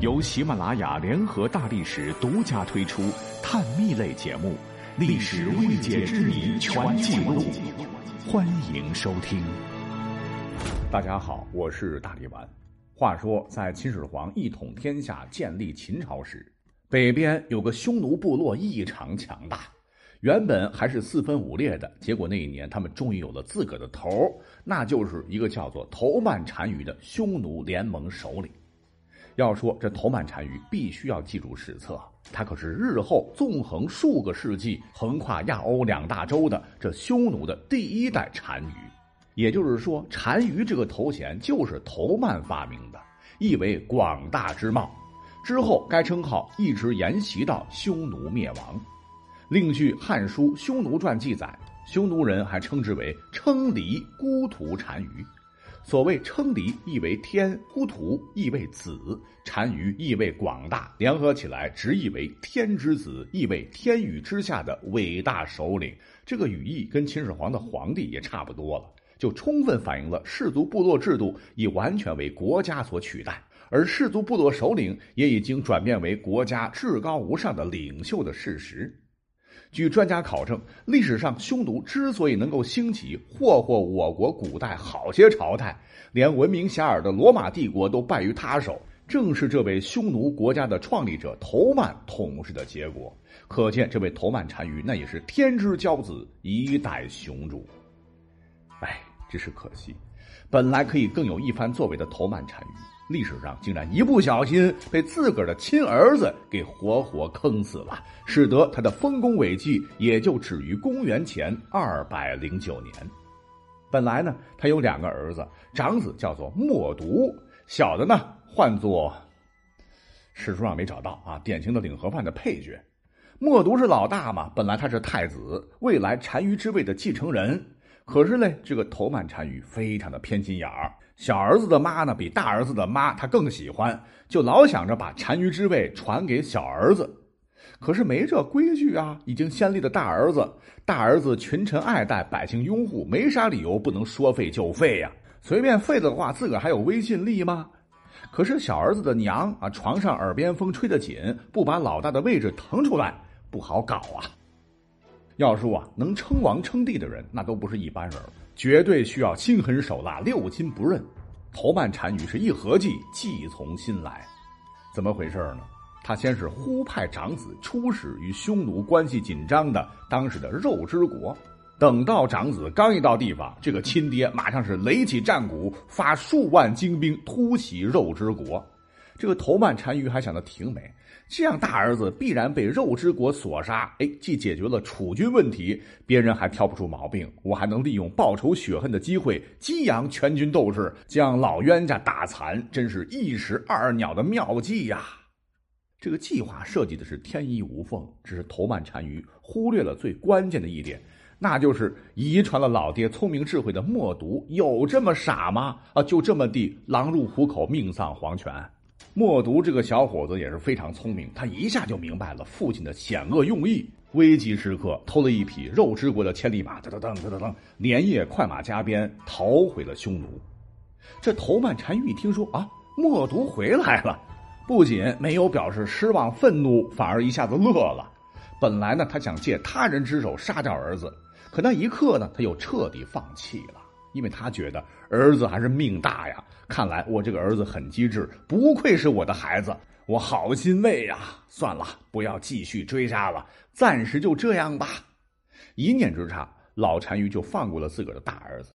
由喜马拉雅联合大历史独家推出探秘类节目《历史未解之谜全记录》，欢迎收听。大家好，我是大力丸。话说，在秦始皇一统天下、建立秦朝时，北边有个匈奴部落异常强大。原本还是四分五裂的，结果那一年他们终于有了自个的头，那就是一个叫做头曼单于的匈奴联盟首领。要说这头曼单于，必须要记住史册，他可是日后纵横数个世纪、横跨亚欧两大洲的这匈奴的第一代单于。也就是说，单于这个头衔就是头曼发明的，意为广大之貌。之后该称号一直沿袭到匈奴灭亡。另据《汉书·匈奴传》记载，匈奴人还称之为称离孤图单于。所谓称离，意为天；孤图意为子；单于意为广大，联合起来直译为天之子，意为天宇之下的伟大首领。这个语义跟秦始皇的皇帝也差不多了，就充分反映了氏族部落制度已完全为国家所取代，而氏族部落首领也已经转变为国家至高无上的领袖的事实。据专家考证，历史上匈奴之所以能够兴起，霍霍我国古代好些朝代，连闻名遐迩的罗马帝国都败于他手，正是这位匈奴国家的创立者头曼统治的结果。可见，这位头曼单于那也是天之骄子，一代雄主。哎，只是可惜，本来可以更有一番作为的头曼单于。历史上竟然一不小心被自个儿的亲儿子给活活坑死了，使得他的丰功伟绩也就止于公元前二百零九年。本来呢，他有两个儿子，长子叫做默毒，小的呢唤作史书上没找到啊，典型的领盒饭的配角。默毒是老大嘛，本来他是太子，未来单于之位的继承人。可是呢，这个头曼单于非常的偏心眼儿。小儿子的妈呢，比大儿子的妈他更喜欢，就老想着把单于之位传给小儿子。可是没这规矩啊！已经先立的大儿子，大儿子群臣爱戴，百姓拥护，没啥理由不能说废就废呀。随便废了的话，自个儿还有威信力吗？可是小儿子的娘啊，床上耳边风吹得紧，不把老大的位置腾出来，不好搞啊。要说啊，能称王称帝的人，那都不是一般人。绝对需要心狠手辣、六亲不认。头曼单于是一合计，计从心来。怎么回事呢？他先是呼派长子出使与匈奴关系紧张的当时的肉之国。等到长子刚一到地方，这个亲爹马上是擂起战鼓，发数万精兵突袭肉之国。这个头曼单于还想的挺美。这样大儿子必然被肉之国所杀，哎，既解决了储军问题，别人还挑不出毛病，我还能利用报仇雪恨的机会激扬全军斗志，将老冤家打残，真是一石二鸟的妙计呀！这个计划设计的是天衣无缝，只是头曼单于忽略了最关键的一点，那就是遗传了老爹聪明智慧的默毒有这么傻吗？啊，就这么地狼入虎口，命丧黄泉。默读这个小伙子也是非常聪明，他一下就明白了父亲的险恶用意。危急时刻，偷了一匹肉之国的千里马，噔噔噔噔噔噔，连夜快马加鞭逃回了匈奴。这头曼单于一听说啊，默读回来了，不仅没有表示失望愤怒，反而一下子乐了。本来呢，他想借他人之手杀掉儿子，可那一刻呢，他又彻底放弃了。因为他觉得儿子还是命大呀，看来我这个儿子很机智，不愧是我的孩子，我好欣慰呀！算了，不要继续追杀了，暂时就这样吧。一念之差，老单于就放过了自个儿的大儿子，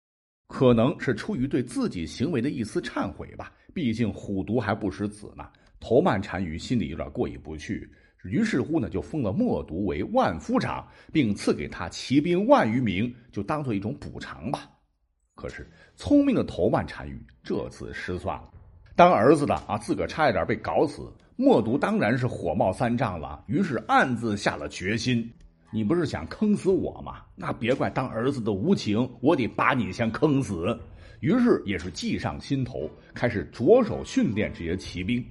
可能是出于对自己行为的一丝忏悔吧。毕竟虎毒还不食子呢。头曼单于心里有点过意不去，于是乎呢，就封了默毒为万夫长，并赐给他骑兵万余名，就当做一种补偿吧。可是，聪明的头曼单于这次失算了。当儿子的啊，自个差一点被搞死。默读当然是火冒三丈了，于是暗自下了决心：你不是想坑死我吗？那别怪当儿子的无情，我得把你先坑死。于是也是计上心头，开始着手训练这些骑兵。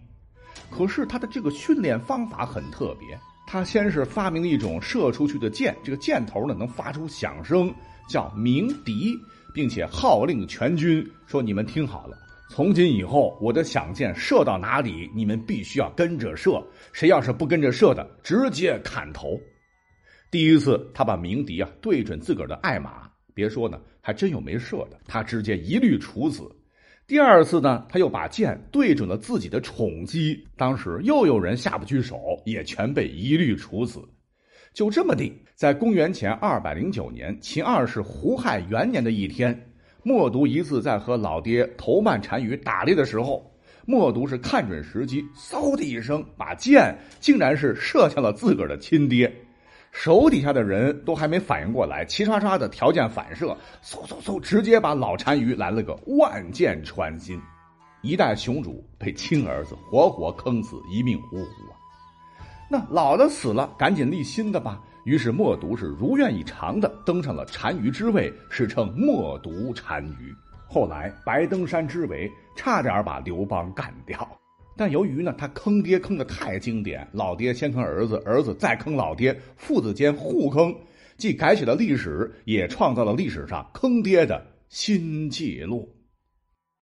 可是他的这个训练方法很特别，他先是发明了一种射出去的箭，这个箭头呢能发出响声，叫鸣笛。并且号令全军说：“你们听好了，从今以后，我的响箭射到哪里，你们必须要跟着射。谁要是不跟着射的，直接砍头。第一次，他把鸣笛啊对准自个儿的爱马，别说呢，还真有没射的，他直接一律处死。第二次呢，他又把箭对准了自己的宠姬，当时又有人下不去手，也全被一律处死。就这么地，在公元前二百零九年秦二世胡亥元年的一天。默读一次在和老爹头曼单于打猎的时候，默读是看准时机，嗖的一声把箭竟然是射向了自个儿的亲爹，手底下的人都还没反应过来，齐刷刷的条件反射，嗖嗖嗖，直接把老单于来了个万箭穿心，一代雄主被亲儿子活活坑死，一命呜呼啊！那老的死了，赶紧立新的吧。于是默读是如愿以偿的登上了单于之位，史称默读单于。后来白登山之围，差点把刘邦干掉。但由于呢他坑爹坑的太经典，老爹先坑儿子，儿子再坑老爹，父子间互坑，既改写了历史，也创造了历史上坑爹的新纪录。